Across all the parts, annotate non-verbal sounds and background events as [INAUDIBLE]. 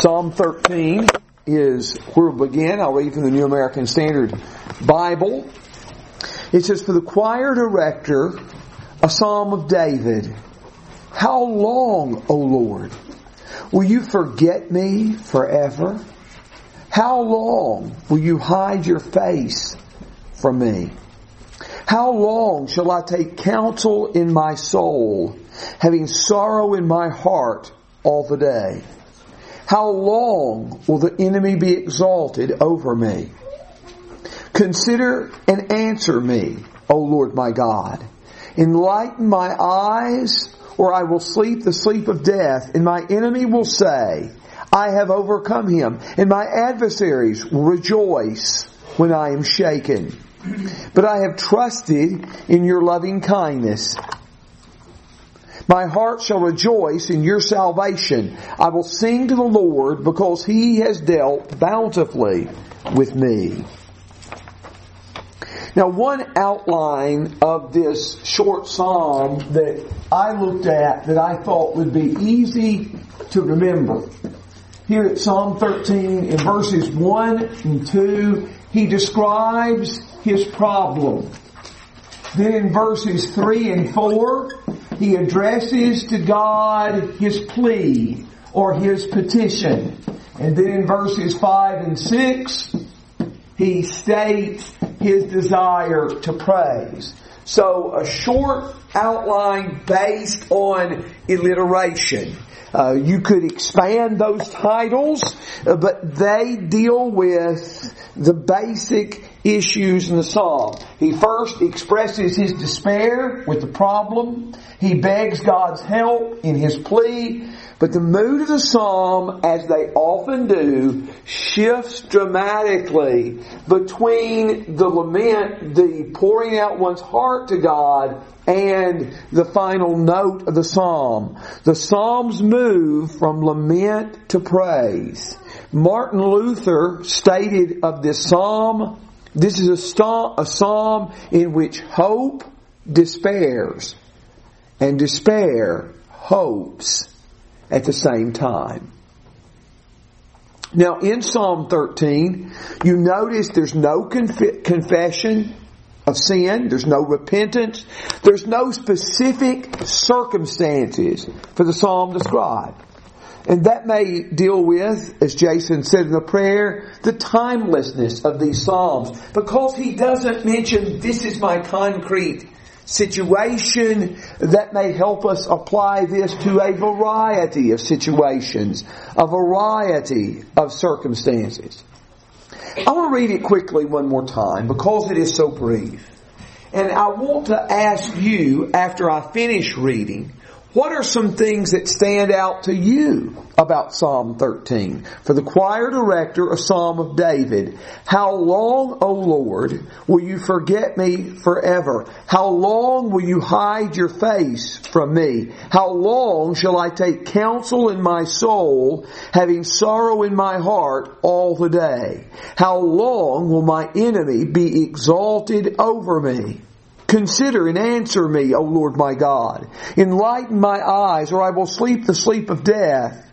Psalm 13 is where we'll begin. I'll read from the New American Standard Bible. It says, For the choir director, a psalm of David. How long, O Lord, will you forget me forever? How long will you hide your face from me? How long shall I take counsel in my soul, having sorrow in my heart all the day? How long will the enemy be exalted over me? Consider and answer me, O Lord my God. Enlighten my eyes, or I will sleep the sleep of death, and my enemy will say, I have overcome him, and my adversaries will rejoice when I am shaken. But I have trusted in your loving kindness. My heart shall rejoice in your salvation. I will sing to the Lord because he has dealt bountifully with me. Now, one outline of this short psalm that I looked at that I thought would be easy to remember. Here at Psalm 13 in verses 1 and 2, he describes his problem. Then in verses 3 and 4, he addresses to God his plea or his petition. And then in verses 5 and 6, he states his desire to praise. So a short outline based on alliteration. Uh, you could expand those titles, uh, but they deal with the basic issues in the psalm. He first expresses his despair with the problem. He begs God's help in his plea. But the mood of the psalm, as they often do, shifts dramatically between the lament, the pouring out one's heart to God, and the final note of the psalm. The psalms move from lament to praise. Martin Luther stated of this psalm, this is a, a psalm in which hope despairs and despair hopes at the same time. Now in Psalm 13, you notice there's no conf- confession of sin, there's no repentance, there's no specific circumstances for the psalm described. And that may deal with, as Jason said in the prayer, the timelessness of these psalms. Because he doesn't mention, this is my concrete situation that may help us apply this to a variety of situations, a variety of circumstances. I want to read it quickly one more time because it is so brief. And I want to ask you, after I finish reading, what are some things that stand out to you about Psalm 13? For the choir director, a Psalm of David. How long, O Lord, will you forget me forever? How long will you hide your face from me? How long shall I take counsel in my soul, having sorrow in my heart all the day? How long will my enemy be exalted over me? Consider and answer me, O Lord my God. Enlighten my eyes, or I will sleep the sleep of death.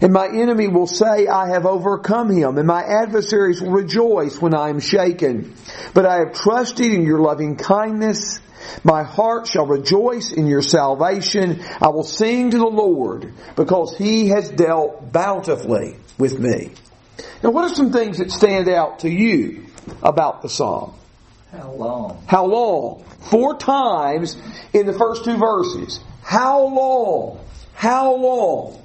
And my enemy will say, I have overcome him, and my adversaries will rejoice when I am shaken. But I have trusted in your loving kindness. My heart shall rejoice in your salvation. I will sing to the Lord because he has dealt bountifully with me. Now what are some things that stand out to you about the psalm? How long? How long? Four times in the first two verses. How long? How long?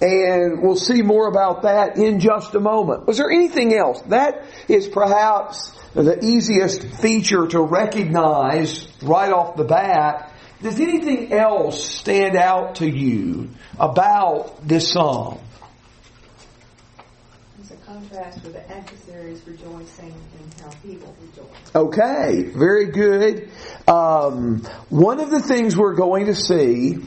And we'll see more about that in just a moment. Was there anything else? That is perhaps the easiest feature to recognize right off the bat. Does anything else stand out to you about this psalm? Contrast with the adversaries rejoicing and how people rejoice. Okay, very good. Um, one of the things we're going to see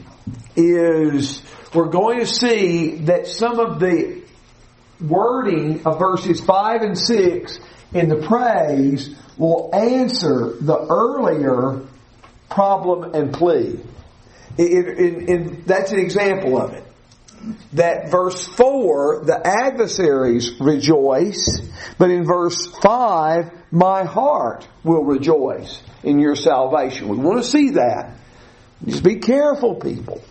is we're going to see that some of the wording of verses 5 and 6 in the praise will answer the earlier problem and plea. It, that's an example of it. That verse 4, the adversaries rejoice, but in verse 5, my heart will rejoice in your salvation. We want to see that. Just be careful, people.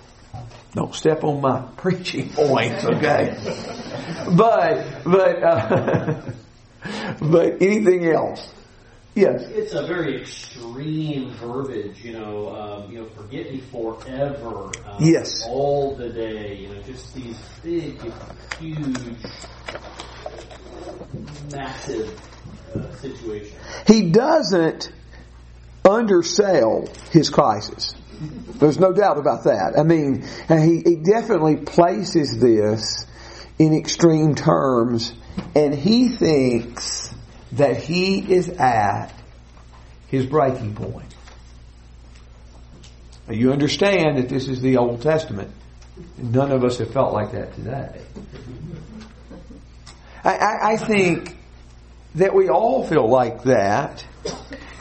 Don't step on my [LAUGHS] preaching points, okay? but, but, uh, [LAUGHS] but anything else? Yes. It's a very extreme verbiage, you know. Um, you know, forget me forever. Um, yes. All the day, you know, just these big, huge, massive uh, situations. He doesn't undersell his crisis. There's no doubt about that. I mean, and he, he definitely places this in extreme terms, and he thinks that he is at his breaking point. Now you understand that this is the Old Testament. None of us have felt like that today. I, I, I think that we all feel like that.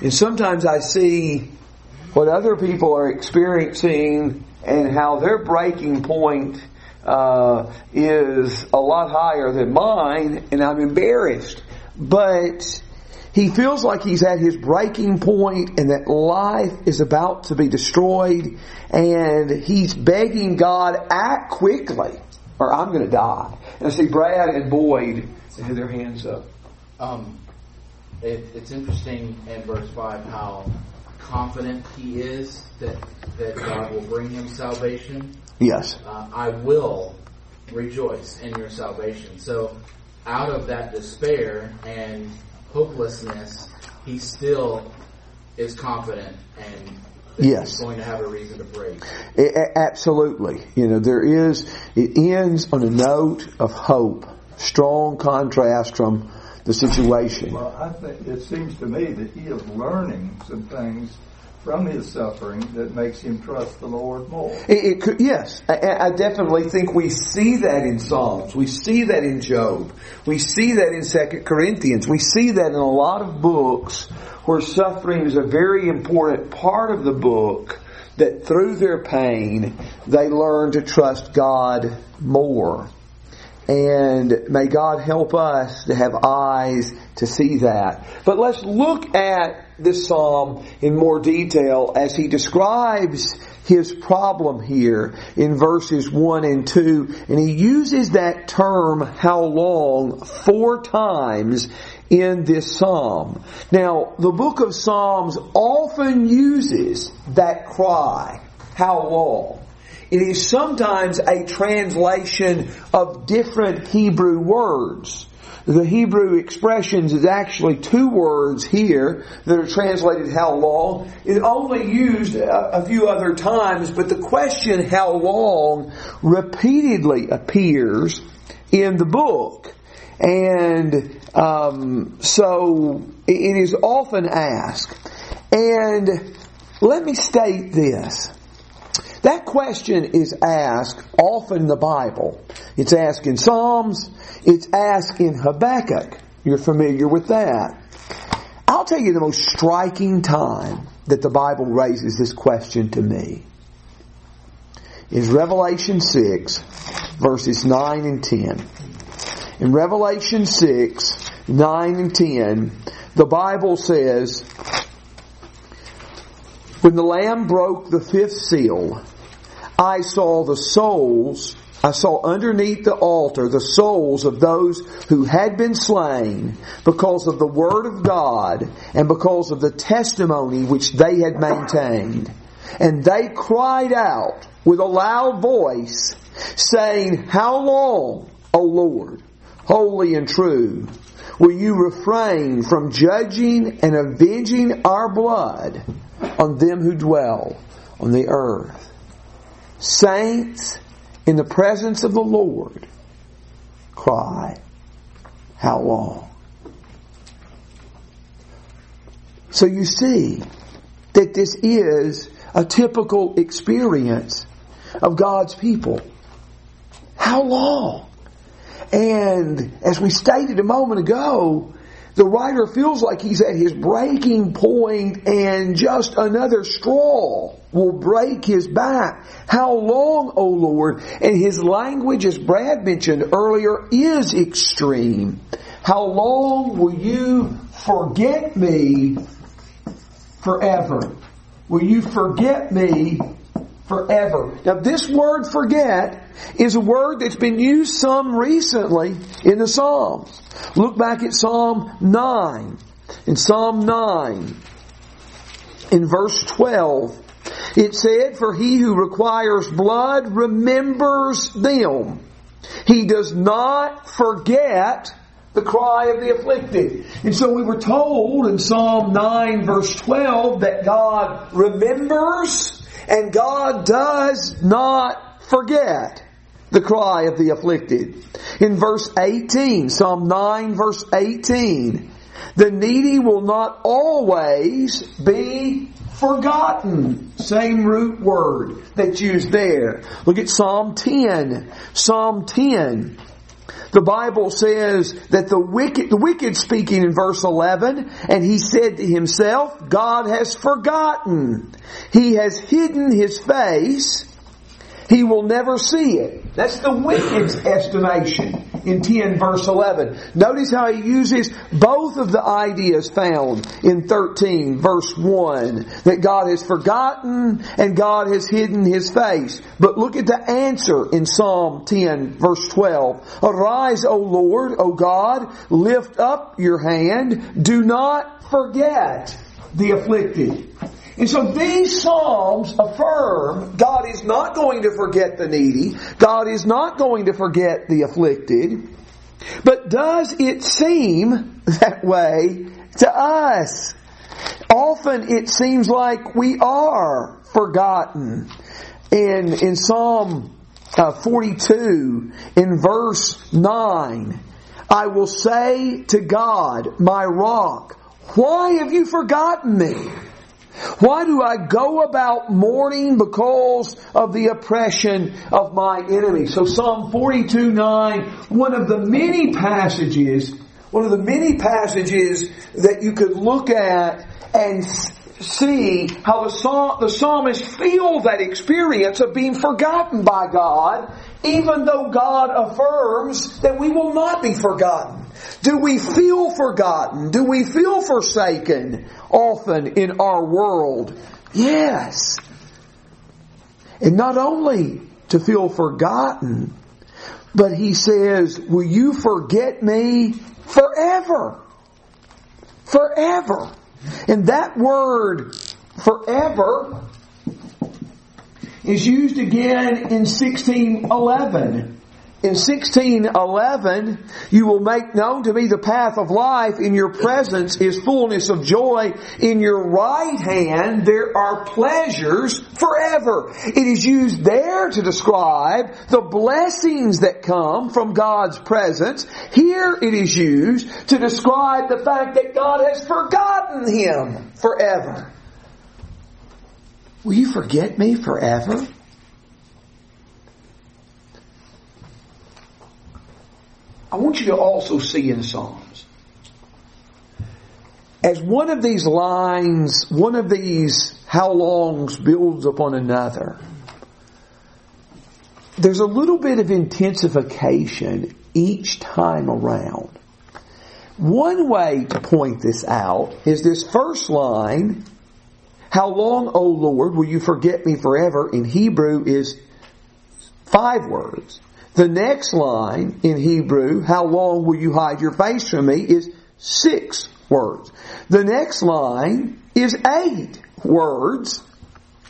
And sometimes I see what other people are experiencing and how their breaking point uh, is a lot higher than mine, and I'm embarrassed. But he feels like he's at his breaking point and that life is about to be destroyed, and he's begging God, act quickly, or I'm going to die. And I see Brad and Boyd have their hands up. Um, it, it's interesting in verse 5 how confident he is that, that God will bring him salvation. Yes. Uh, I will rejoice in your salvation. So, out of that despair and hopelessness, he still is confident and yes. he's going to have a reason to break. It, absolutely. You know, there is, it ends on a note of hope. Strong contrast from the situation. Well, I think it seems to me that he is learning some things from his suffering that makes him trust the Lord more. It, it could, yes, I, I, definitely think we see that in Psalms. We see that in Job. We see that in Second Corinthians. We see that in a lot of books where suffering is a very important part of the book. That through their pain, they learn to trust God more. And may God help us to have eyes to see that. But let's look at this psalm in more detail as he describes his problem here in verses 1 and 2. And he uses that term, how long, four times in this psalm. Now, the book of Psalms often uses that cry, how long. It is sometimes a translation of different Hebrew words. The Hebrew expressions is actually two words here that are translated how long. It only used a, a few other times, but the question how long repeatedly appears in the book. And um, so it is often asked. And let me state this. That question is asked often in the Bible. It's asked in Psalms. It's asked in Habakkuk. You're familiar with that. I'll tell you the most striking time that the Bible raises this question to me is Revelation 6 verses 9 and 10. In Revelation 6, 9 and 10, the Bible says, When the Lamb broke the fifth seal, I saw the souls, I saw underneath the altar the souls of those who had been slain because of the word of God and because of the testimony which they had maintained. And they cried out with a loud voice, saying, How long, O Lord, holy and true, will you refrain from judging and avenging our blood on them who dwell on the earth? Saints in the presence of the Lord cry, How long? So you see that this is a typical experience of God's people. How long? And as we stated a moment ago, the writer feels like he's at his breaking point and just another straw will break his back. How long, O Lord? And his language, as Brad mentioned earlier, is extreme. How long will you forget me forever? Will you forget me forever? Now this word forget is a word that's been used some recently in the Psalms. Look back at Psalm 9. In Psalm 9, in verse 12, it said, For he who requires blood remembers them. He does not forget the cry of the afflicted. And so we were told in Psalm 9 verse 12 that God remembers and God does not forget the cry of the afflicted. In verse 18, Psalm 9 verse 18, the needy will not always be forgotten. Same root word that's used there. Look at Psalm 10. Psalm 10. The Bible says that the wicked, the wicked speaking in verse 11, and he said to himself, God has forgotten. He has hidden his face. He will never see it. That's the wicked's estimation in 10 verse 11. Notice how he uses both of the ideas found in 13 verse 1. That God has forgotten and God has hidden his face. But look at the answer in Psalm 10 verse 12. Arise, O Lord, O God, lift up your hand. Do not forget the afflicted. And so these Psalms affirm God is not going to forget the needy. God is not going to forget the afflicted. But does it seem [LAUGHS] that way to us? Often it seems like we are forgotten. In, in Psalm uh, 42, in verse 9, I will say to God, my rock, why have you forgotten me? Why do I go about mourning because of the oppression of my enemy? So Psalm 42 9, one of the many passages, one of the many passages that you could look at and see how the, the psalmist feel that experience of being forgotten by God, even though God affirms that we will not be forgotten. Do we feel forgotten? Do we feel forsaken often in our world? Yes. And not only to feel forgotten, but he says, will you forget me forever? Forever. And that word forever is used again in 1611. In 1611, you will make known to me the path of life. In your presence is fullness of joy. In your right hand there are pleasures forever. It is used there to describe the blessings that come from God's presence. Here it is used to describe the fact that God has forgotten him forever. Will you forget me forever? I want you to also see in Psalms. As one of these lines, one of these how longs builds upon another, there's a little bit of intensification each time around. One way to point this out is this first line, how long, O Lord, will you forget me forever? In Hebrew is five words. The next line in Hebrew, how long will you hide your face from me, is six words. The next line is eight words,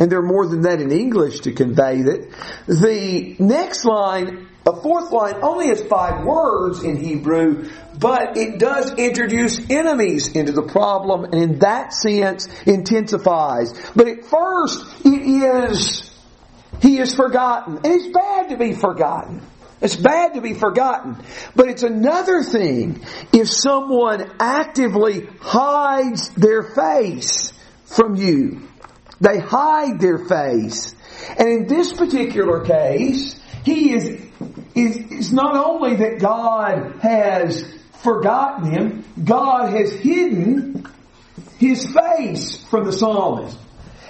and there are more than that in English to convey that. The next line, a fourth line, only has five words in Hebrew, but it does introduce enemies into the problem, and in that sense intensifies. But at first, it is he is forgotten. And it's bad to be forgotten. It's bad to be forgotten. But it's another thing if someone actively hides their face from you. They hide their face. And in this particular case, he is, is, not only that God has forgotten him. God has hidden his face from the psalmist.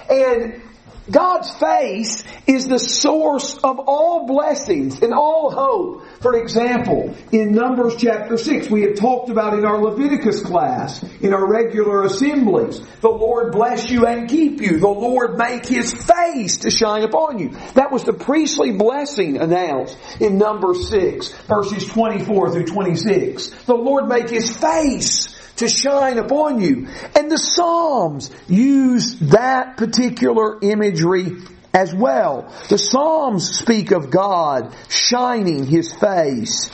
And God's face is the source of all blessings and all hope. For example, in Numbers chapter 6, we have talked about in our Leviticus class, in our regular assemblies, the Lord bless you and keep you. The Lord make His face to shine upon you. That was the priestly blessing announced in Numbers 6, verses 24 through 26. The Lord make His face to shine upon you. And the Psalms use that particular imagery as well. The Psalms speak of God shining His face.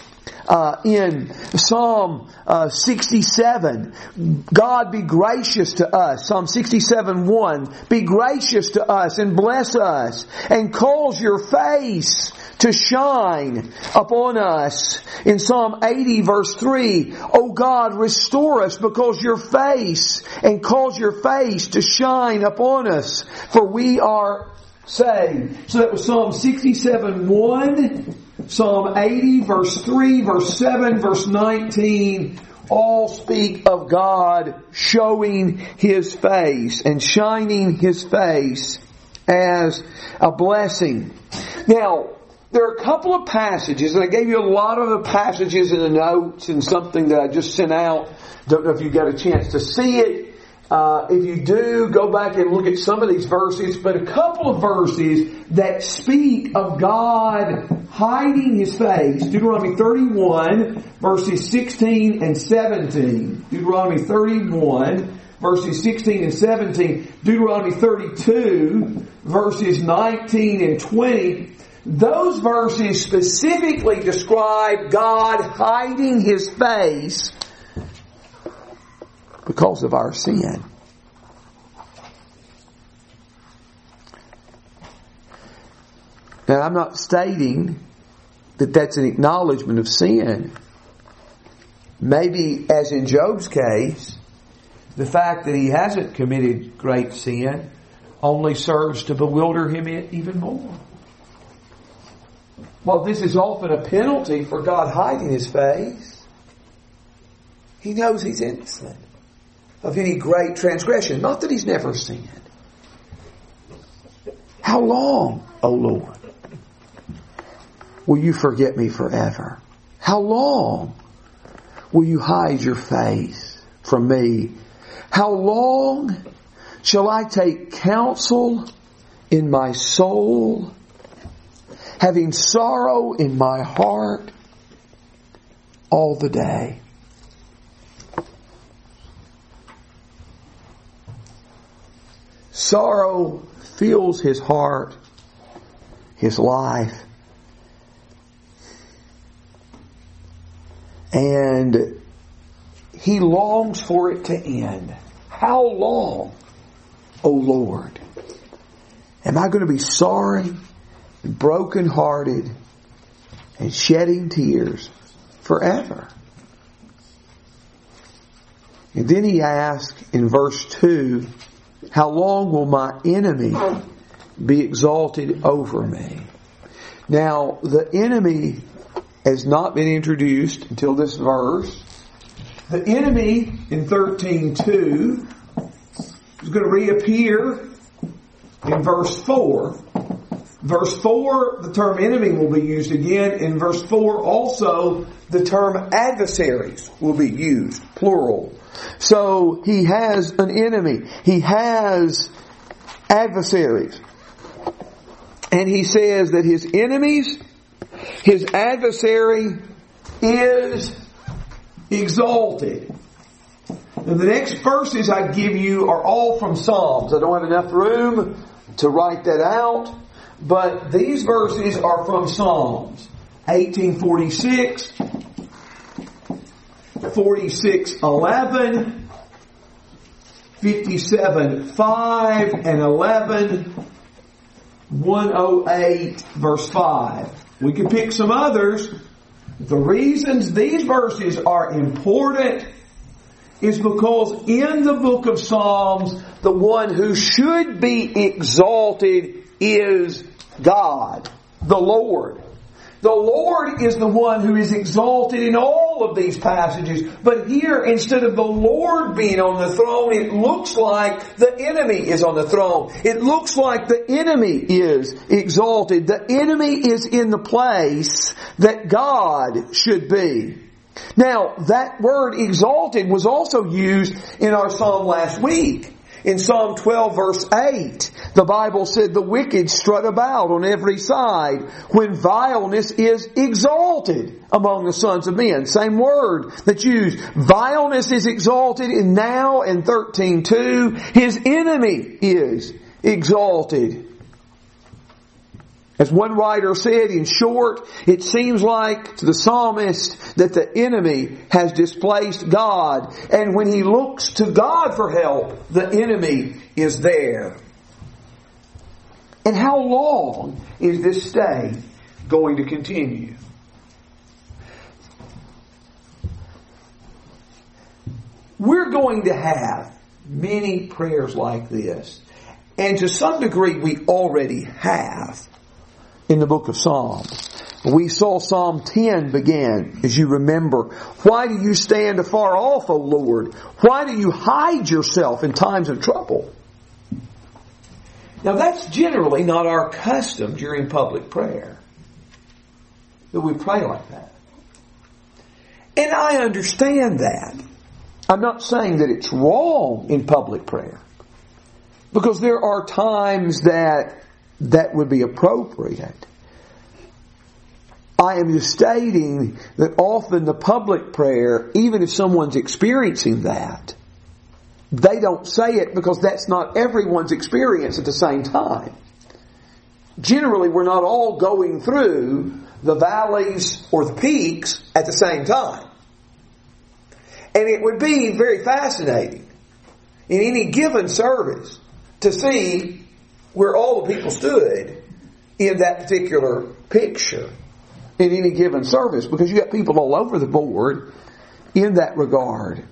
Uh, in Psalm uh, 67, God be gracious to us. Psalm 67 1, be gracious to us and bless us and cause your face to shine upon us. In Psalm 80 verse 3, O God, restore us because your face and cause your face to shine upon us, for we are saved. So that was Psalm 67 1, Psalm 80 verse 3, verse 7, verse 19, all speak of God showing His face and shining His face as a blessing. Now, there are a couple of passages, and I gave you a lot of the passages in the notes and something that I just sent out. Don't know if you got a chance to see it. Uh, if you do, go back and look at some of these verses, but a couple of verses that speak of God hiding His face. Deuteronomy 31, verses 16 and 17. Deuteronomy 31, verses 16 and 17. Deuteronomy 32, verses 19 and 20. Those verses specifically describe God hiding His face because of our sin. Now, I'm not stating that that's an acknowledgement of sin. Maybe, as in Job's case, the fact that he hasn't committed great sin only serves to bewilder him even more. Well, this is often a penalty for God hiding his face, he knows he's innocent of any great transgression. Not that he's never sinned. How long, O Lord, will you forget me forever? How long will you hide your face from me? How long shall I take counsel in my soul, having sorrow in my heart all the day? Sorrow fills his heart, his life. And he longs for it to end. How long, O Lord? Am I going to be sorry brokenhearted and shedding tears forever? And then he asks in verse 2, how long will my enemy be exalted over me? Now, the enemy has not been introduced until this verse. The enemy in 13.2 is going to reappear in verse 4. Verse 4, the term enemy will be used again. In verse 4 also, the term adversaries will be used, plural. So he has an enemy. He has adversaries. And he says that his enemies, his adversary is exalted. And the next verses I give you are all from Psalms. I don't have enough room to write that out, but these verses are from Psalms. 1846, 46 11, 57 5, and 11, 108 verse 5. We can pick some others. The reasons these verses are important is because in the book of Psalms, the one who should be exalted is God, the Lord. The Lord is the one who is exalted in all of these passages, but here instead of the Lord being on the throne, it looks like the enemy is on the throne. It looks like the enemy is exalted. The enemy is in the place that God should be. Now, that word exalted was also used in our psalm last week. In Psalm 12 verse 8, the Bible said the wicked strut about on every side when vileness is exalted among the sons of men. Same word that's used. Vileness is exalted and now in 13.2, his enemy is exalted. As one writer said, in short, it seems like to the psalmist that the enemy has displaced God, and when he looks to God for help, the enemy is there. And how long is this stay going to continue? We're going to have many prayers like this. And to some degree, we already have in the book of Psalms. We saw Psalm 10 begin, as you remember. Why do you stand afar off, O Lord? Why do you hide yourself in times of trouble? Now that's generally not our custom during public prayer. That we pray like that. And I understand that. I'm not saying that it's wrong in public prayer. Because there are times that that would be appropriate. I am just stating that often the public prayer, even if someone's experiencing that, they don't say it because that's not everyone's experience at the same time. Generally, we're not all going through the valleys or the peaks at the same time. And it would be very fascinating in any given service to see where all the people stood in that particular picture in any given service because you got people all over the board in that regard.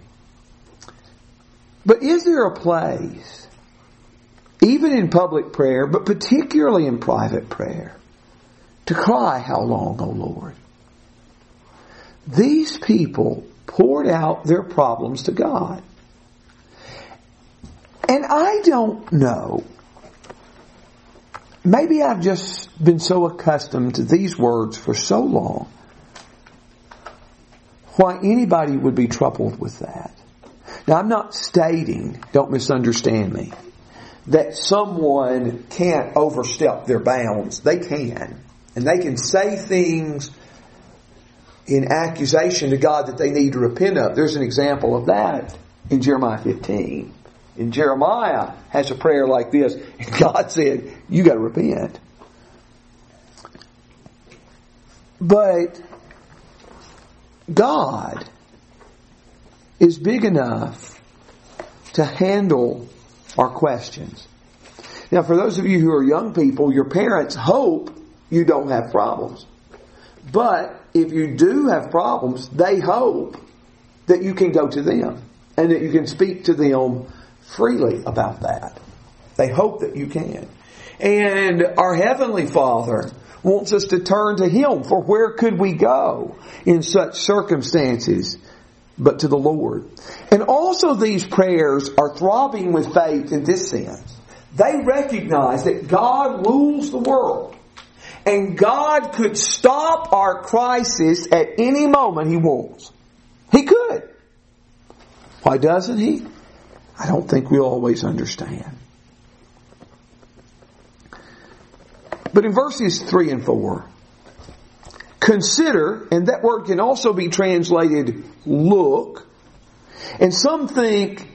But is there a place, even in public prayer, but particularly in private prayer, to cry, How long, O Lord? These people poured out their problems to God. And I don't know Maybe I've just been so accustomed to these words for so long. Why anybody would be troubled with that. Now I'm not stating, don't misunderstand me, that someone can't overstep their bounds. They can. And they can say things in accusation to God that they need to repent of. There's an example of that in Jeremiah 15. And Jeremiah has a prayer like this. And God said, you gotta repent. But God is big enough to handle our questions. Now, for those of you who are young people, your parents hope you don't have problems. But if you do have problems, they hope that you can go to them and that you can speak to them freely about that. They hope that you can. And our Heavenly Father wants us to turn to Him for where could we go in such circumstances but to the Lord. And also these prayers are throbbing with faith in this sense. They recognize that God rules the world. And God could stop our crisis at any moment He wants. He could. Why doesn't He? I don't think we always understand. But in verses 3 and 4, consider, and that word can also be translated look, and some think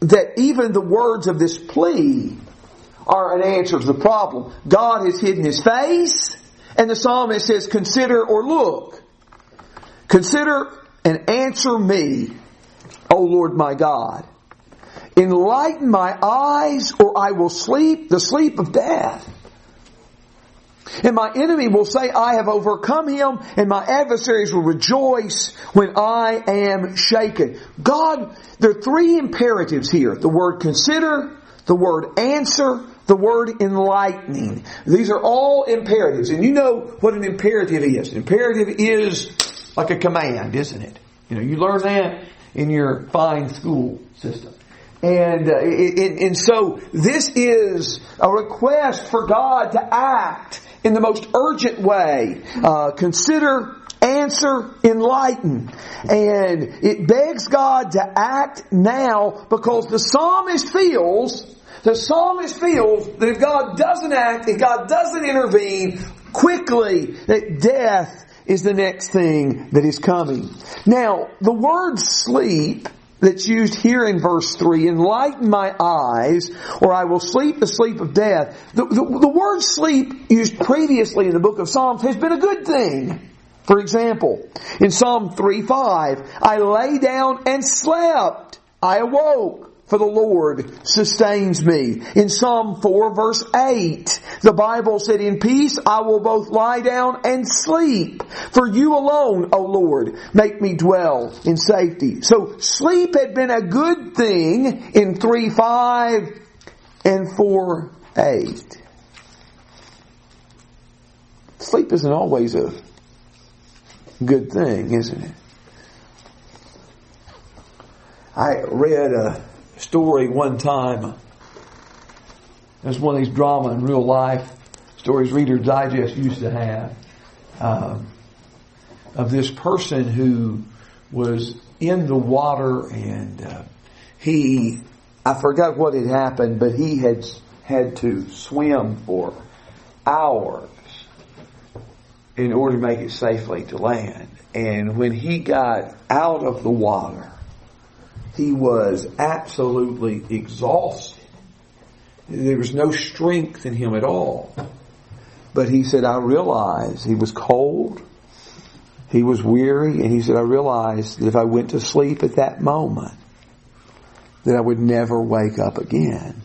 that even the words of this plea are an answer to the problem. God has hidden his face, and the psalmist says, consider or look. Consider and answer me, O Lord my God. Enlighten my eyes, or I will sleep the sleep of death. And my enemy will say, I have overcome him, and my adversaries will rejoice when I am shaken. God, there are three imperatives here. The word consider, the word answer, the word enlightening. These are all imperatives. And you know what an imperative is. An imperative is like a command, isn't it? You know, you learn that in your fine school system. And, uh, it, and so this is a request for God to act in the most urgent way. Uh, consider, answer, enlighten. And it begs God to act now because the psalmist feels, the psalmist feels that if God doesn't act, if God doesn't intervene quickly, that death is the next thing that is coming. Now, the word sleep that's used here in verse 3, enlighten my eyes, or I will sleep the sleep of death. The, the, the word sleep used previously in the book of Psalms has been a good thing. For example, in Psalm 3 5, I lay down and slept. I awoke for the Lord sustains me. In Psalm 4 verse 8, the Bible said, In peace I will both lie down and sleep. For you alone, O Lord, make me dwell in safety. So sleep had been a good thing in 3 5 and 4 8. Sleep isn't always a good thing, isn't it? I read a story one time. Was one of these drama in real life stories Reader's Digest used to have um, of this person who was in the water and uh, he, I forgot what had happened, but he had had to swim for hours in order to make it safely to land. And when he got out of the water, he was absolutely exhausted. There was no strength in him at all. But he said, I realized he was cold. He was weary. And he said, I realized that if I went to sleep at that moment, that I would never wake up again.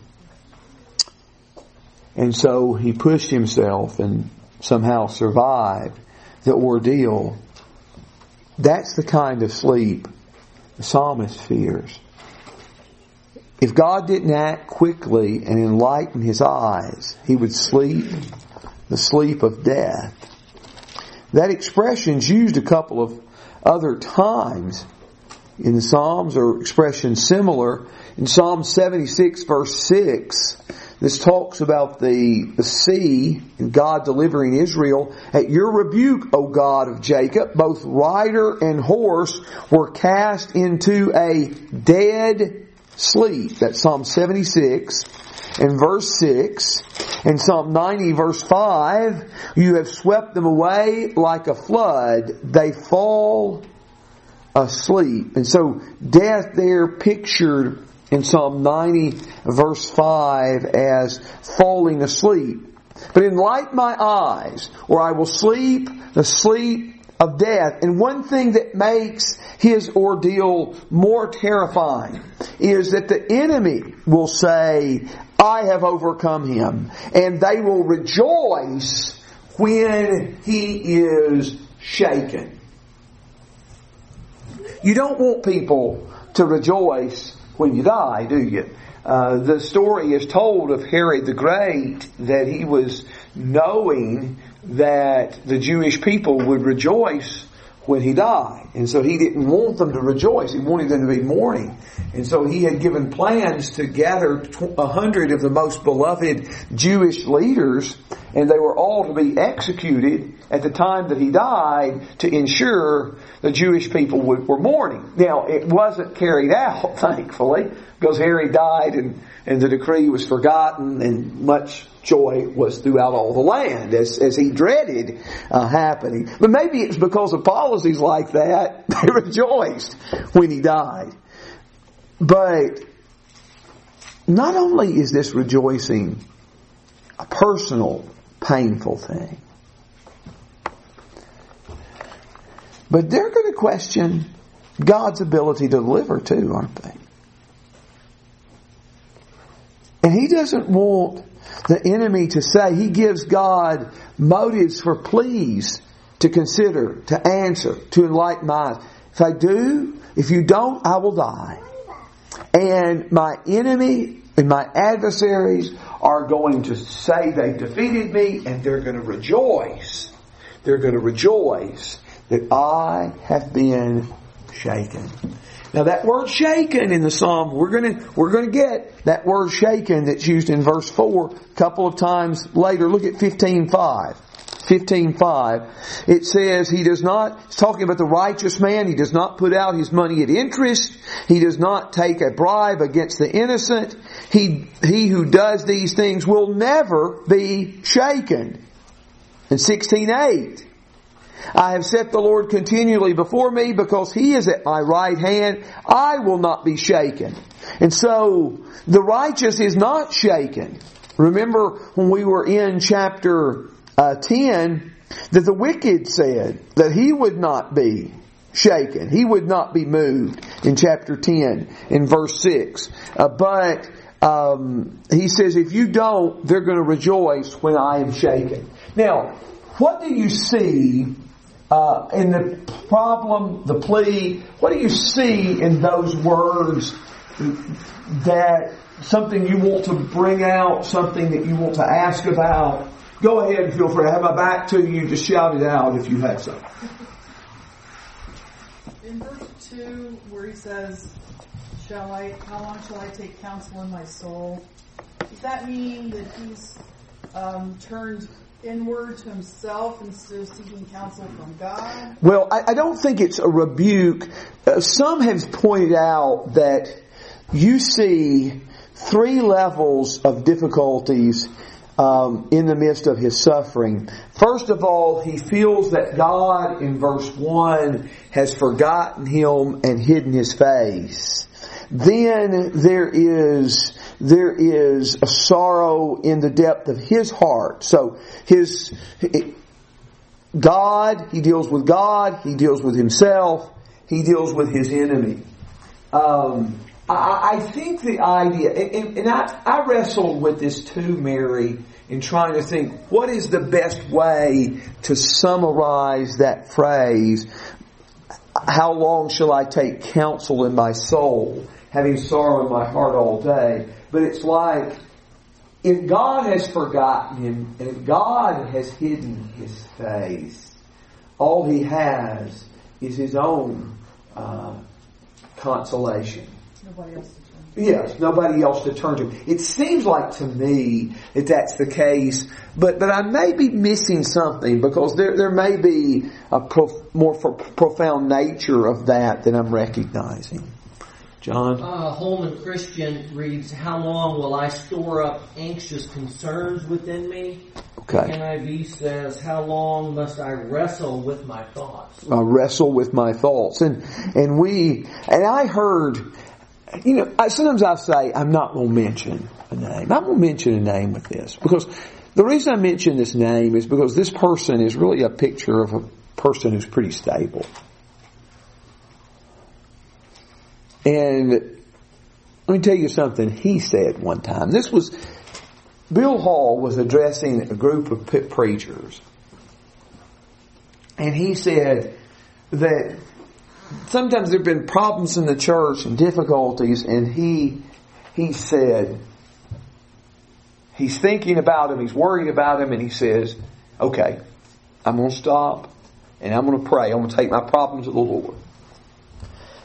And so he pushed himself and somehow survived the ordeal. That's the kind of sleep the psalmist fears. If God didn't act quickly and enlighten his eyes, he would sleep the sleep of death. That expression's used a couple of other times in the Psalms or expressions similar. In Psalm 76 verse 6, this talks about the, the sea and God delivering Israel. At your rebuke, O God of Jacob, both rider and horse were cast into a dead sleep. That's Psalm 76 and verse 6. And Psalm 90 verse 5, you have swept them away like a flood. They fall asleep. And so death there pictured in Psalm 90 verse 5 as falling asleep. But enlighten my eyes, or I will sleep the sleep of death. And one thing that makes his ordeal more terrifying is that the enemy will say, I have overcome him. And they will rejoice when he is shaken. You don't want people to rejoice when you die, do you? Uh, the story is told of Herod the Great that he was knowing that the Jewish people would rejoice when he died. And so he didn't want them to rejoice. He wanted them to be mourning. And so he had given plans to gather a hundred of the most beloved Jewish leaders and they were all to be executed at the time that he died to ensure the Jewish people would, were mourning. Now, it wasn't carried out, [LAUGHS] thankfully, because Herod died and, and the decree was forgotten and much joy was throughout all the land as, as he dreaded uh, happening. But maybe it's because of policies like that, [LAUGHS] they rejoiced when he died. But not only is this rejoicing a personal painful thing. But they're going to question God's ability to deliver too, aren't they? And he doesn't want the enemy to say, he gives God motives for pleas to consider, to answer, to enlighten my eyes. If I do, if you don't, I will die. And my enemy and my adversaries are going to say they defeated me and they're going to rejoice. They're going to rejoice that I have been shaken. Now that word shaken in the Psalm, we're gonna, we're gonna get that word shaken that's used in verse 4 a couple of times later. Look at 15.5. 15.5. It says he does not, it's talking about the righteous man, he does not put out his money at interest, he does not take a bribe against the innocent, he, he who does these things will never be shaken. In 16.8, I have set the Lord continually before me because He is at my right hand. I will not be shaken. And so, the righteous is not shaken. Remember when we were in chapter uh, 10 that the wicked said that he would not be shaken. He would not be moved in chapter 10 in verse 6. Uh, but um, he says, if you don't, they're going to rejoice when I am shaken. Now, what do you see uh, in the problem, the plea? What do you see in those words that something you want to bring out, something that you want to ask about? Go ahead and feel free. I have my back to you. Just shout it out if you have something. In verse 2, where he says, Shall I, how long shall I take counsel in my soul? Does that mean that he's um, turned inward to himself instead of seeking counsel from God? Well, I, I don't think it's a rebuke. Uh, some have pointed out that you see three levels of difficulties um, in the midst of his suffering. First of all, he feels that God, in verse 1, has forgotten him and hidden his face. Then there is there is a sorrow in the depth of his heart. So his God, he deals with God, he deals with himself, he deals with his enemy. Um, I, I, think the idea, and, and I, I wrestled with this too, Mary, in trying to think what is the best way to summarize that phrase. How long shall I take counsel in my soul, having sorrow in my heart all day? But it's like, if God has forgotten him, and if God has hidden his face, all he has is his own uh, consolation. Nobody else to turn Yes, nobody else to turn to. It seems like to me that that's the case, but but I may be missing something because there there may be a prof, more profound nature of that that I'm recognizing. John? Uh, Holman Christian reads, How long will I store up anxious concerns within me? Okay. NIV says, How long must I wrestle with my thoughts? I wrestle with my thoughts. And, and we, and I heard, you know, I, sometimes I say, I'm not going to mention a name. I'm going to mention a name with this because the reason I mention this name is because this person is really a picture of a person who's pretty stable. And let me tell you something he said one time. This was, Bill Hall was addressing a group of preachers. And he said that sometimes there have been problems in the church and difficulties and he, he said, he's thinking about him, he's worried about him, and he says, okay, I'm going to stop and I'm going to pray. I'm going to take my problems to the Lord.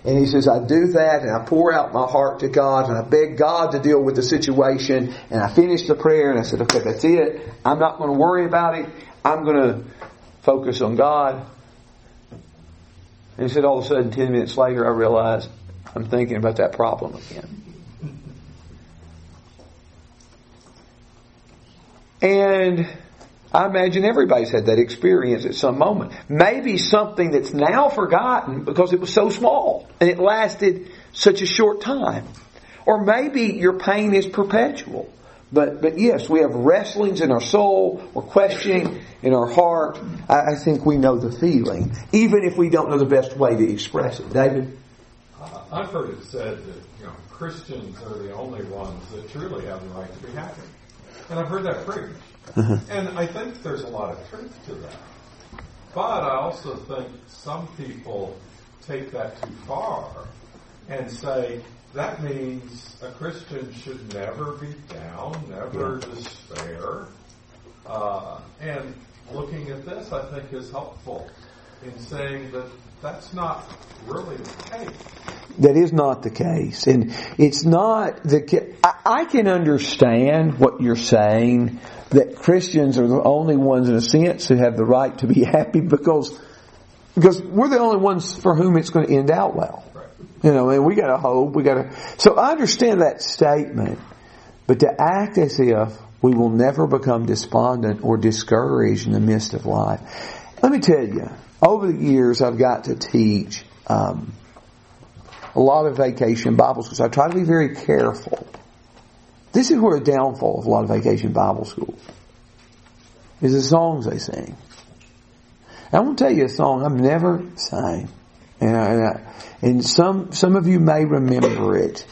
And he says, I do that and I pour out my heart to God and I beg God to deal with the situation. And I finish the prayer and I said, okay, that's it. I'm not going to worry about it. I'm going to focus on God. And he said, all of a sudden, 10 minutes later, I realized I'm thinking about that problem again. And I imagine everybody's had that experience at some moment. Maybe something that's now forgotten because it was so small and it lasted such a short time. Or maybe your pain is perpetual. But, but yes, we have wrestlings in our soul, we're questioning in our heart. I, I think we know the feeling, even if we don't know the best way to express it. David? I've heard it said that you know Christians are the only ones that truly have the right to be happy, and I've heard that preached. Uh-huh. And I think there's a lot of truth to that. But I also think some people take that too far and say that means a Christian should never be down, never yeah. despair. Uh, and looking at this, I think is helpful in saying that that's not really the case. That is not the case. And it's not the ca- I, I can understand what you're saying that Christians are the only ones in a sense who have the right to be [LAUGHS] happy because because we're the only ones for whom it's going to end out well. You know, and we got to hope, we got to. So I understand that statement, but to act as if we will never become despondent or discouraged in the midst of life. Let me tell you, over the years, I've got to teach um, a lot of vacation Bible schools. I try to be very careful. This is where a downfall of a lot of vacation Bible schools is the songs they sing. I want to tell you a song I've never sang, and, I, and, I, and some some of you may remember it.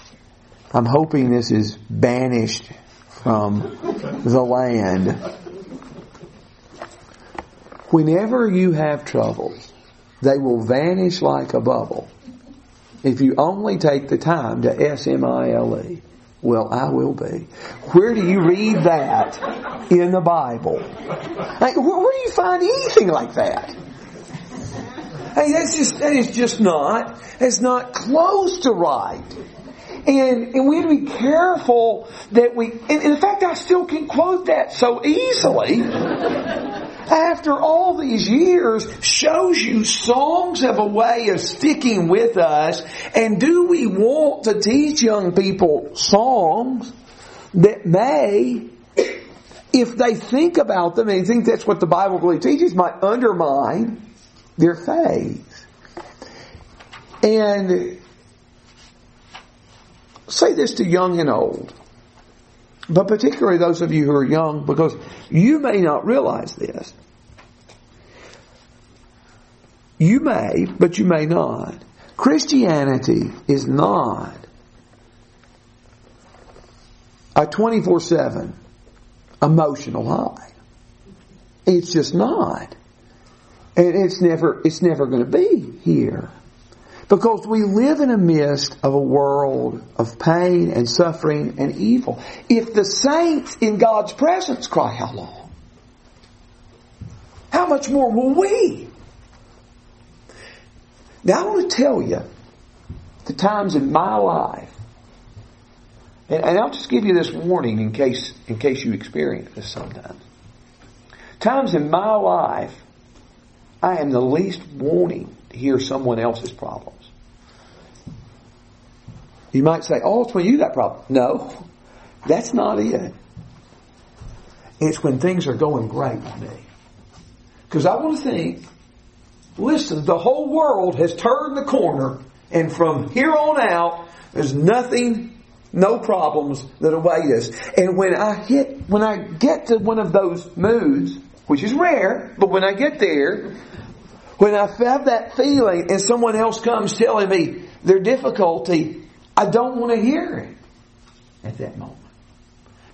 I'm hoping this is banished from the land. Whenever you have troubles, they will vanish like a bubble if you only take the time to S-M-I-L-E. Well, I will be. Where do you read that in the Bible? Like, where, do you find anything like that? Hey, that's just that is just not that's not close to right. And, and we have to be careful that we, and in fact, I still can quote that so easily. After all these years, shows you songs have a way of sticking with us. And do we want to teach young people songs that may, if they think about them and think that's what the Bible really teaches, might undermine their faith? And say this to young and old, but particularly those of you who are young, because you may not realize this. You may, but you may not. Christianity is not a 24-7 emotional high. It's just not. And it's never, it's never going to be here. Because we live in a midst of a world of pain and suffering and evil. If the saints in God's presence cry, how long? How much more will we? Now I want to tell you the times in my life, and, and I'll just give you this warning in case, in case you experience this sometimes. Times in my life, I am the least wanting to hear someone else's problems. You might say, oh, it's when you got problems. No, that's not it. It's when things are going great with me. Because I want to think, listen, the whole world has turned the corner and from here on out, there's nothing, no problems that await us. And when I hit, when I get to one of those moods, which is rare, but when I get there, when I have that feeling and someone else comes telling me their difficulty, I don't want to hear it at that moment.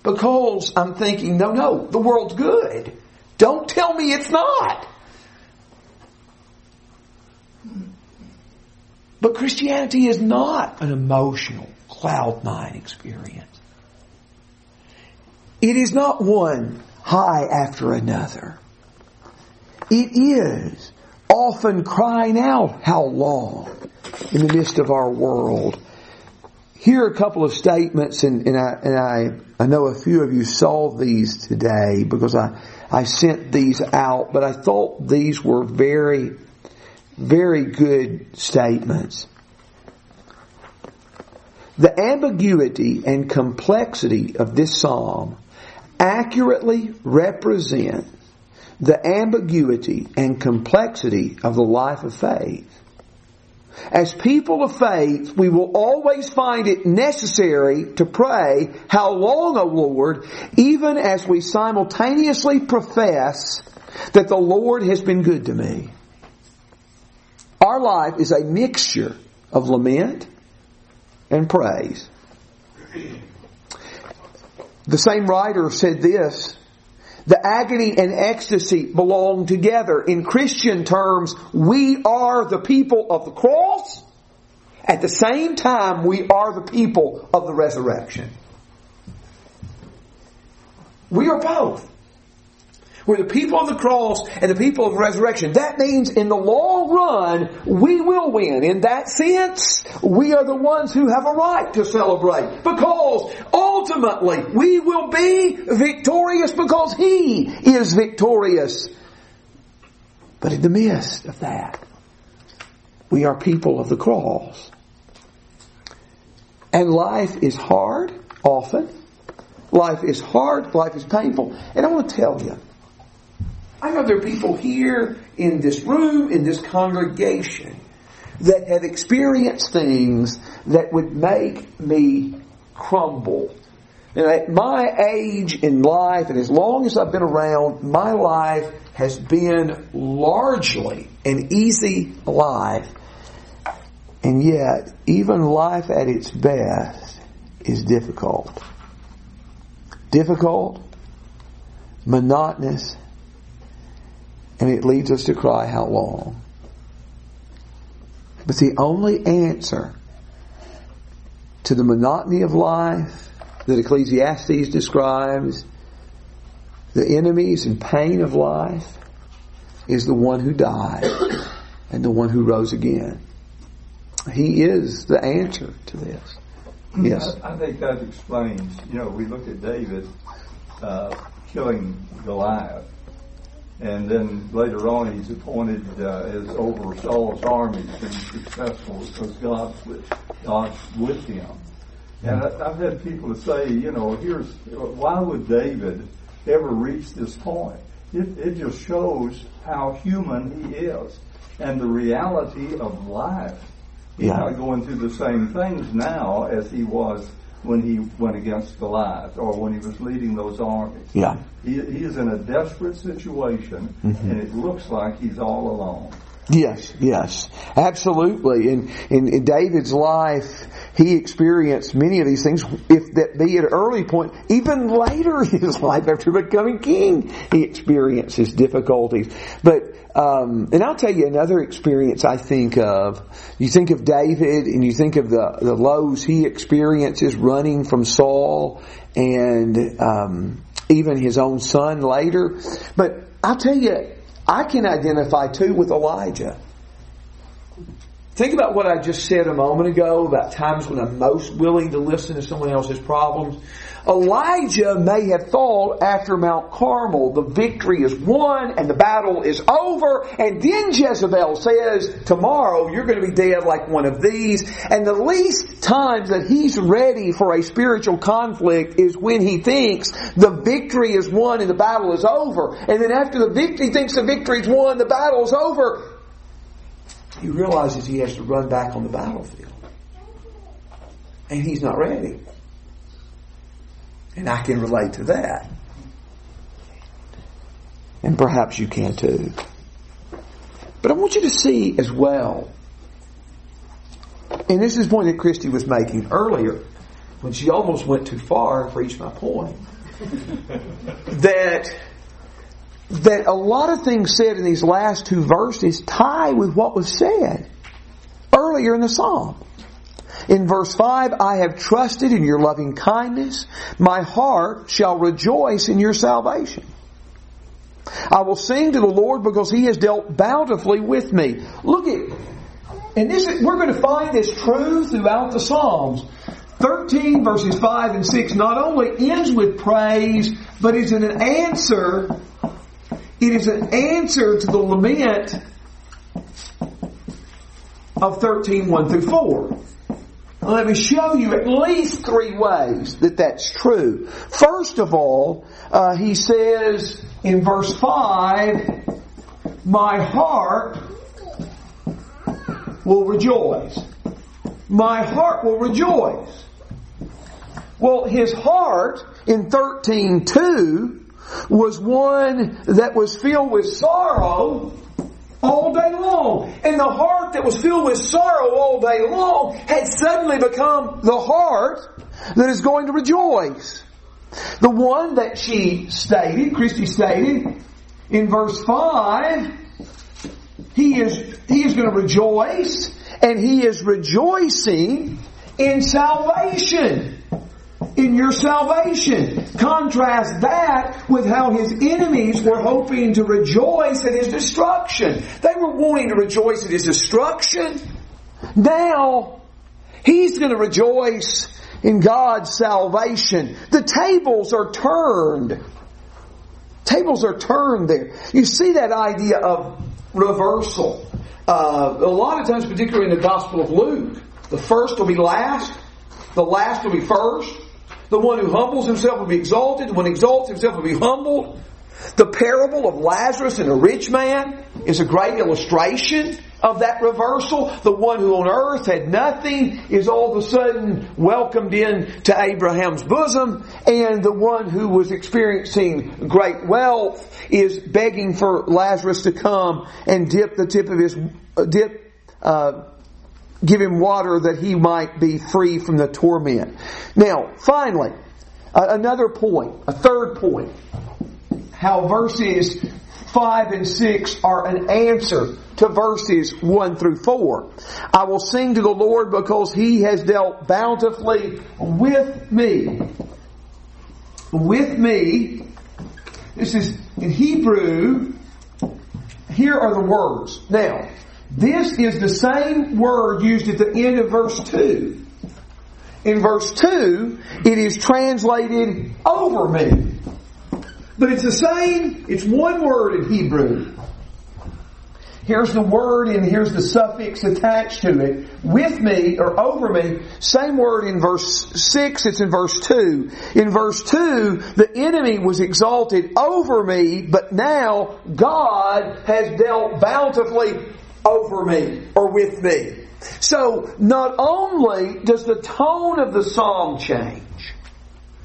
Because I'm thinking, no, no, the world's good. Don't tell me it's not. But Christianity is not an emotional cloud nine experience. It is not one high after another. It is often crying out, how long in the midst of our world. Here are a couple of statements and, and I, and I, I know a few of you saw these today because I, I sent these out, but I thought these were very, very good statements. The ambiguity and complexity of this psalm accurately represent the ambiguity and complexity of the life of faith. As people of faith, we will always find it necessary to pray, How long, O Lord, even as we simultaneously profess that the Lord has been good to me. Our life is a mixture of lament and praise. The same writer said this the agony and ecstasy belong together. In Christian terms, we are the people of the cross. At the same time, we are the people of the resurrection. We are both. We're the people of the cross and the people of resurrection. That means in the long run, we will win. In that sense, we are the ones who have a right to celebrate. Because ultimately, we will be victorious because He is victorious. But in the midst of that, we are people of the cross. And life is hard, often. Life is hard, life is painful. And I want to tell you, I know there are people here in this room, in this congregation, that have experienced things that would make me crumble. And at my age in life, and as long as I've been around, my life has been largely an easy life. And yet, even life at its best is difficult. Difficult, monotonous, and it leads us to cry, How long? But the only answer to the monotony of life that Ecclesiastes describes, the enemies and pain of life, is the one who died and the one who rose again. He is the answer to this. Yes. I, think that explains, you know, we look at David uh, killing Goliath. And then later on, he's appointed uh, as over Saul's army to be successful because God's with, God's with him. And I, I've had people say, you know, here's why would David ever reach this point? It, it just shows how human he is and the reality of life. He's Yeah. not going through the same things now as he was when he went against Goliath or when he was leading those armies. Yeah. He, he is in a desperate situation, mm-hmm. and it looks like he's all alone. Yes, yes, absolutely. In, in in David's life, he experienced many of these things. If that be at an early point, even later [LAUGHS] in his life after becoming king, he experiences difficulties. But um, and I'll tell you another experience I think of. You think of David, and you think of the the lows he experiences running from Saul, and um, even his own son later. But I'll tell you. I can identify too with Elijah. Think about what I just said a moment ago about times when I'm most willing to listen to someone else's problems. Elijah may have thought after Mount Carmel the victory is won and the battle is over. And then Jezebel says tomorrow you're going to be dead like one of these. And the least times that he's ready for a spiritual conflict is when he thinks the victory is won and the battle is over. And then after the victory thinks the victory is won the battle is over he realizes he has to run back on the battlefield. And he's not ready. And I can relate to that. And perhaps you can too. But I want you to see as well, and this is the point that Christy was making earlier, when she almost went too far and reached my point, [LAUGHS] that that a lot of things said in these last two verses tie with what was said earlier in the psalm. In verse 5, I have trusted in your loving kindness. My heart shall rejoice in your salvation. I will sing to the Lord because he has dealt bountifully with me. Look at, and this is, we're going to find this truth throughout the Psalms. 13 verses 5 and 6 not only ends with praise, but is an answer it is an answer to the lament of 13, 1 through 4. Let me show you at least three ways that that's true. First of all, uh, he says in verse 5, My heart will rejoice. My heart will rejoice. Well, his heart in 13.2 was one that was filled with sorrow all day long. And the heart that was filled with sorrow all day long had suddenly become the heart that is going to rejoice. The one that she stated, Christy stated, in verse 5, he is, he is going to rejoice and he is rejoicing in salvation. In your salvation. Contrast that with how his enemies were hoping to rejoice at his destruction. They were wanting to rejoice at his destruction. Now, he's going to rejoice in God's salvation. The tables are turned. Tables are turned there. You see that idea of reversal. Uh, a lot of times, particularly in the Gospel of Luke, the first will be last, the last will be first. The one who humbles himself will be exalted. The one who exalts himself will be humbled. The parable of Lazarus and a rich man is a great illustration of that reversal. The one who on earth had nothing is all of a sudden welcomed in to Abraham's bosom, and the one who was experiencing great wealth is begging for Lazarus to come and dip the tip of his uh, dip. Uh, give him water that he might be free from the torment. Now, finally, another point, a third point, how verses 5 and 6 are an answer to verses 1 through 4. I will sing to the Lord because he has dealt bountifully with me. With me. This is in Hebrew. Here are the words. Now, this is the same word used at the end of verse 2. In verse 2, it is translated over me. But it's the same, it's one word in Hebrew. Here's the word and here's the suffix attached to it. With me or over me, same word in verse 6, it's in verse 2. In verse 2, the enemy was exalted over me, but now God has dealt bountifully over me or with me. So not only does the tone of the psalm change,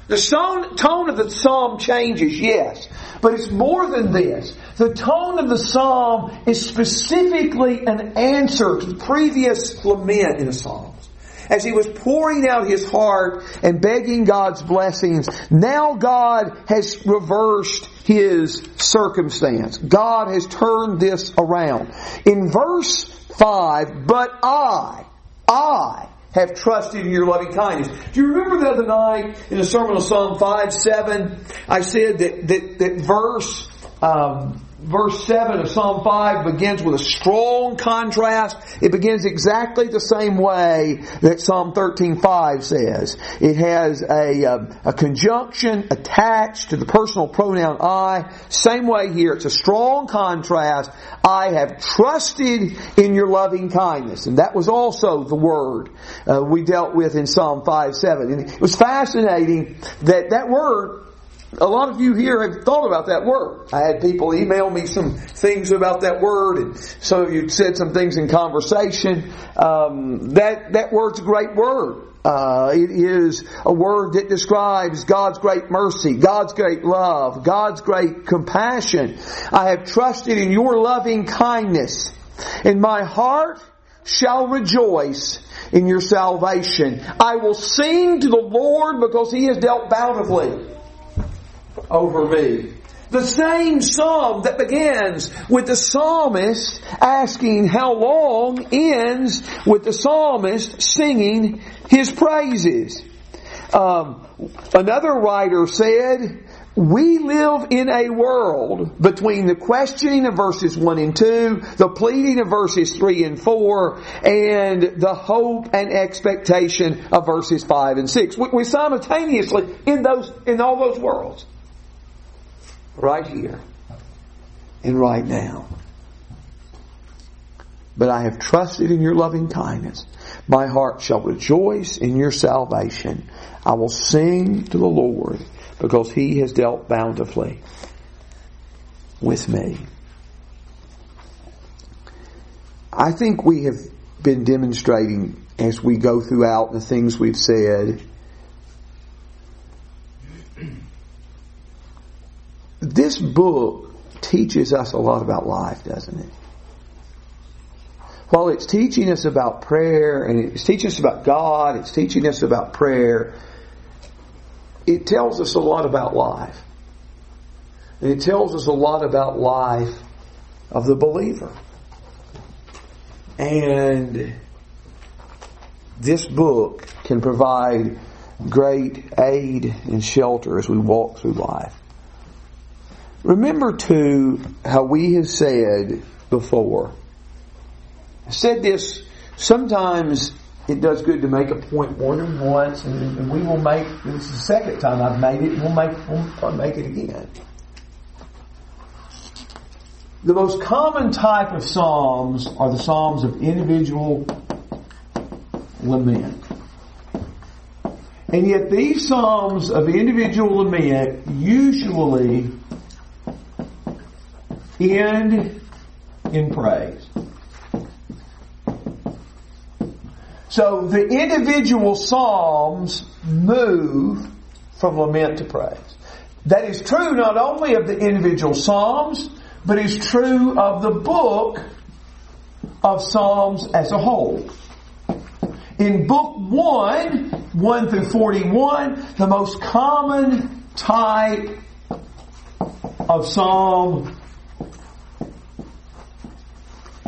the tone of the psalm changes, yes, but it's more than this. The tone of the psalm is specifically an answer to previous lament in the psalms. As he was pouring out his heart and begging God's blessings, now God has reversed his circumstance. God has turned this around. In verse 5, but I, I have trusted in your loving kindness. Do you remember the other night in the sermon of Psalm 5, 7, I said that, that, that verse, um, verse 7 of Psalm 5 begins with a strong contrast. It begins exactly the same way that Psalm 13.5 says. It has a, a, um, a, conjunction attached to the personal pronoun I. Same way here. It's a strong contrast. I have trusted in your loving kindness. And that was also the word uh, we dealt with in Psalm 5, 7. And it was fascinating that that word a lot of you here have thought about that word. I had people email me some things about that word, and some of you said some things in conversation. Um, that that word's a great word. Uh, it is a word that describes God's great mercy, God's great love, God's great compassion. I have trusted in your loving kindness, and my heart shall rejoice in your salvation. I will sing to the Lord because He has dealt bountifully over me. The same psalm that begins with the psalmist asking how long ends with the psalmist singing his praises. Um, another writer said, we live in a world between the questioning of verses 1 and 2, the pleading of verses 3 and 4, and the hope and expectation of verses 5 and 6. We, are simultaneously in those, in all those worlds right here and right now. But I have trusted in your loving kindness. My heart shall rejoice in your salvation. I will sing to the Lord because he has dealt bountifully with me. I think we have been demonstrating as we go throughout the things we've said this book teaches us a lot about life, doesn't it? While it's teaching us about prayer and it's teaching us about God, it's teaching us about prayer, it tells us a lot about life. And it tells us a lot about life of the believer. And this book can provide great aid and shelter as we walk through life. Remember too how we have said before. I said this sometimes it does good to make a point more than once and, and we will make this is the second time I've made it, we'll make we'll make it again. The most common type of psalms are the psalms of individual lament. And yet these psalms of individual lament usually end in praise. So the individual psalms move from lament to praise. That is true not only of the individual psalms, but is true of the book of Psalms as a whole. In book 1, 1 through 41, the most common type of psalm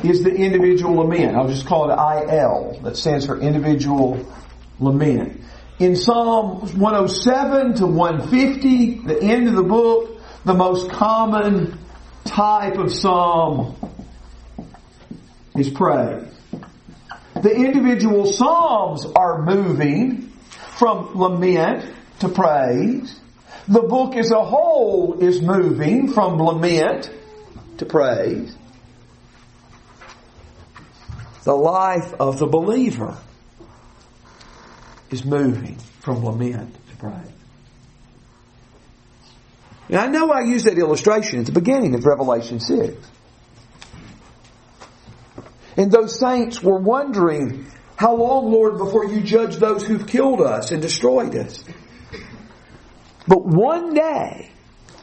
is the individual lament. I'll just call it IL. That stands for individual lament. In Psalm 107 to 150, the end of the book, the most common type of psalm is praise. The individual psalms are moving from lament to praise. The book as a whole is moving from lament to praise. The life of the believer is moving from lament to praise. And I know I used that illustration at the beginning of Revelation 6. And those saints were wondering, how long, Lord, before you judge those who've killed us and destroyed us? But one day,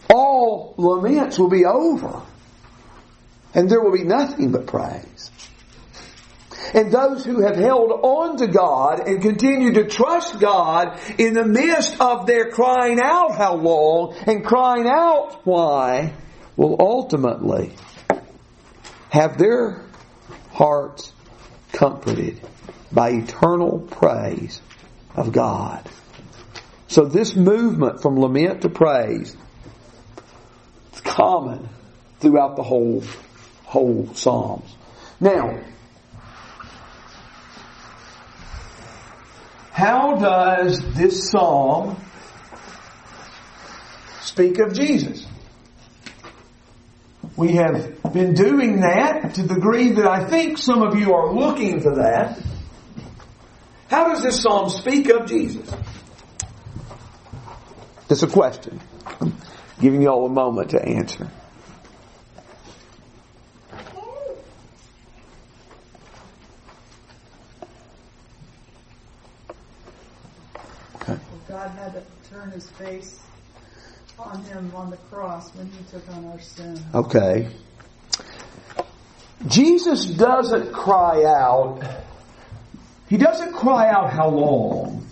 all laments will be over. And there will be nothing but praise. And those who have held on to God and continue to trust God in the midst of their crying out how long and crying out why will ultimately have their hearts comforted by eternal praise of God. So this movement from lament to praise is common throughout the whole whole Psalms. Now, how does this psalm speak of Jesus? We have been doing that to the degree that I think some of you are looking for that. How does this psalm speak of Jesus? That's a question. I'm giving you all a moment to answer. Okay. God had to turn his face on him on the cross when he took on our sin. Okay. Jesus doesn't cry out. He doesn't cry out how long,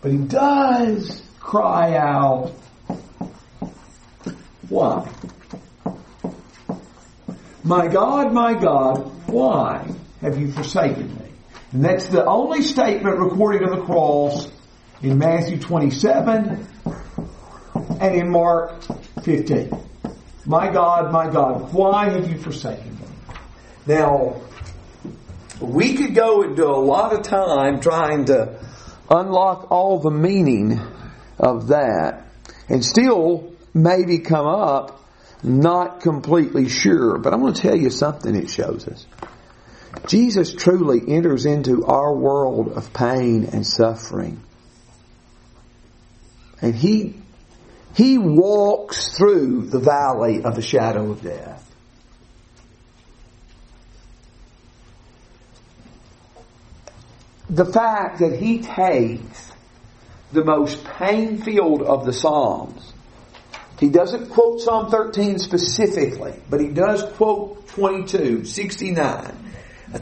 but he does cry out why. My God, my God, why have you forsaken me? And that's the only statement recorded on the cross in Matthew 27 and in Mark 15. My God, my God, why have you forsaken me? Now, we could go into a lot of time trying to unlock all the meaning of that and still maybe come up not completely sure. But I'm going to tell you something it shows us. Jesus truly enters into our world of pain and suffering. And he he walks through the valley of the shadow of death. The fact that he takes the most pain filled of the Psalms. He doesn't quote Psalm 13 specifically, but he does quote 22, 69,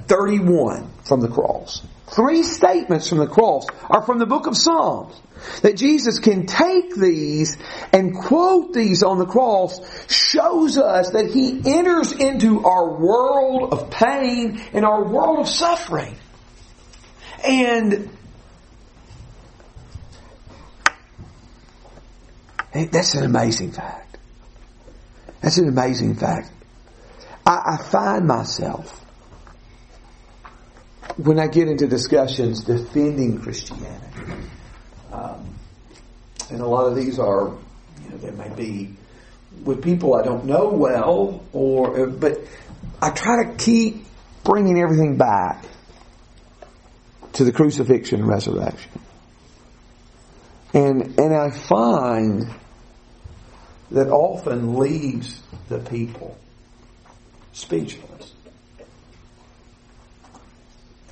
31 from the cross. Three statements from the cross are from the book of Psalms. That Jesus can take these and quote these on the cross shows us that He enters into our world of pain and our world of suffering. And That's an amazing fact. That's an amazing fact. I, I find myself when I get into discussions defending Christianity, um, and a lot of these are, you know, there may be with people I don't know well, or but I try to keep bringing everything back to the crucifixion and resurrection. And, and I find that often leaves the people speechless.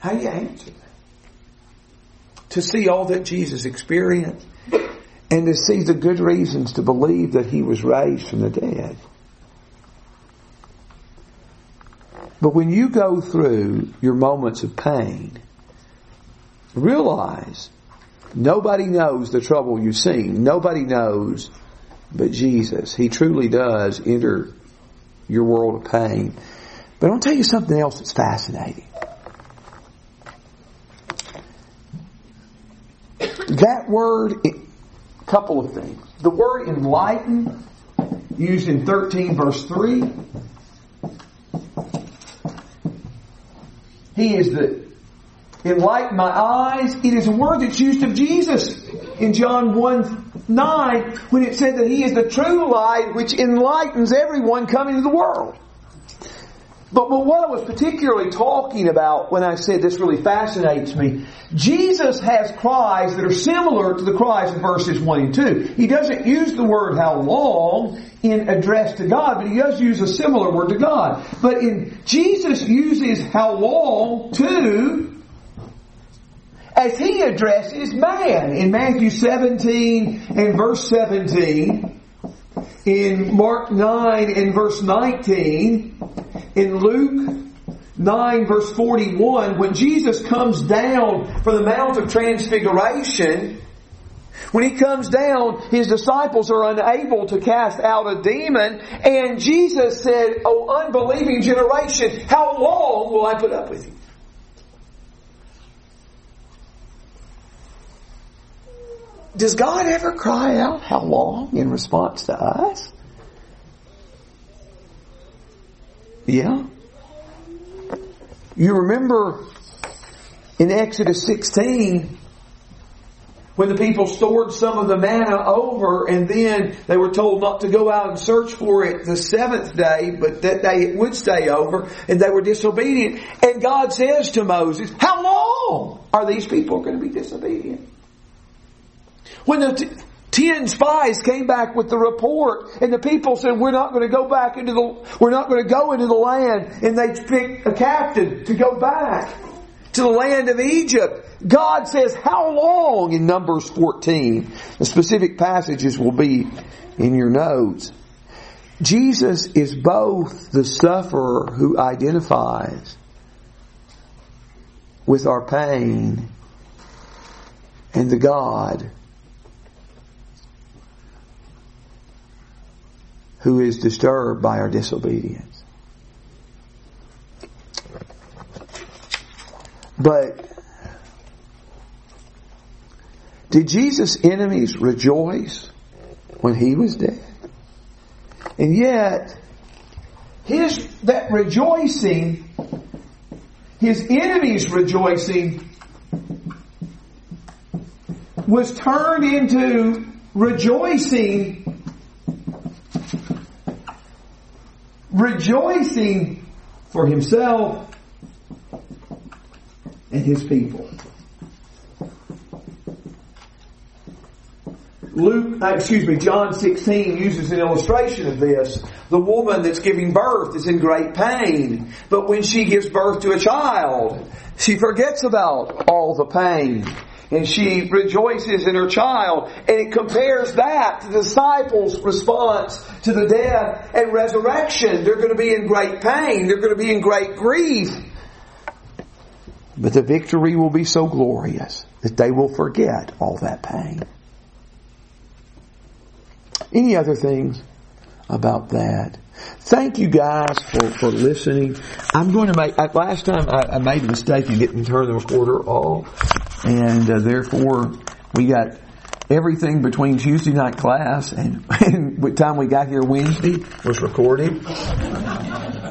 How do you answer that? To see all that Jesus experienced and to see the good reasons to believe that he was raised from the dead. But when you go through your moments of pain, realize nobody knows the trouble you've seen. Nobody knows but Jesus. He truly does enter your world of pain. But I'll tell you something else that's fascinating. That word, a couple of things. The word enlighten, used in 13 verse 3, He is the enlighten my eyes. It is a word that's used of Jesus in John 1 9 when it said that He is the true light which enlightens everyone coming to the world. But, but what I was particularly talking about when I said this really fascinates me, Jesus has cries that are similar to the cries in verses 1 and 2. He doesn't use the word how long in address to God, but he does use a similar word to God. But in Jesus uses how long to as he addresses man in Matthew 17 and verse 17 in Mark 9 and verse 19, in Luke 9 verse 41, when Jesus comes down from the Mount of Transfiguration, when he comes down, his disciples are unable to cast out a demon, and Jesus said, O unbelieving generation, how long will I put up with you? Does God ever cry out, how long, in response to us? Yeah. You remember in Exodus 16, when the people stored some of the manna over and then they were told not to go out and search for it the seventh day, but that day it would stay over and they were disobedient. And God says to Moses, how long are these people going to be disobedient? When the ten spies came back with the report and the people said, we're not going to go back into the, we're not going to go into the land and they picked a captain to go back to the land of Egypt. God says, how long in Numbers 14? The specific passages will be in your notes. Jesus is both the sufferer who identifies with our pain and the God who is disturbed by our disobedience. But did Jesus' enemies rejoice when he was dead? And yet, his that rejoicing, his enemies rejoicing, was turned into rejoicing rejoicing for himself and his people. Luke, uh, excuse me, John 16 uses an illustration of this. The woman that's giving birth is in great pain, but when she gives birth to a child, she forgets about all the pain and she rejoices in her child. And it compares that to the disciples' response to the death and resurrection. They're going to be in great pain. They're going to be in great grief. But the victory will be so glorious that they will forget all that pain. Any other things about that? Thank you guys for, for listening. I'm going to make, last time I, I made a mistake and didn't turn the recorder off. And uh, therefore, we got everything between Tuesday night class and, [LAUGHS] and the time we got here Wednesday was recorded.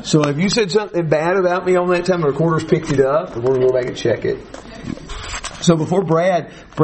So if you said something bad about me on that time, the recorders picked it up, and we're going to go back and check it. So before Brad, Brad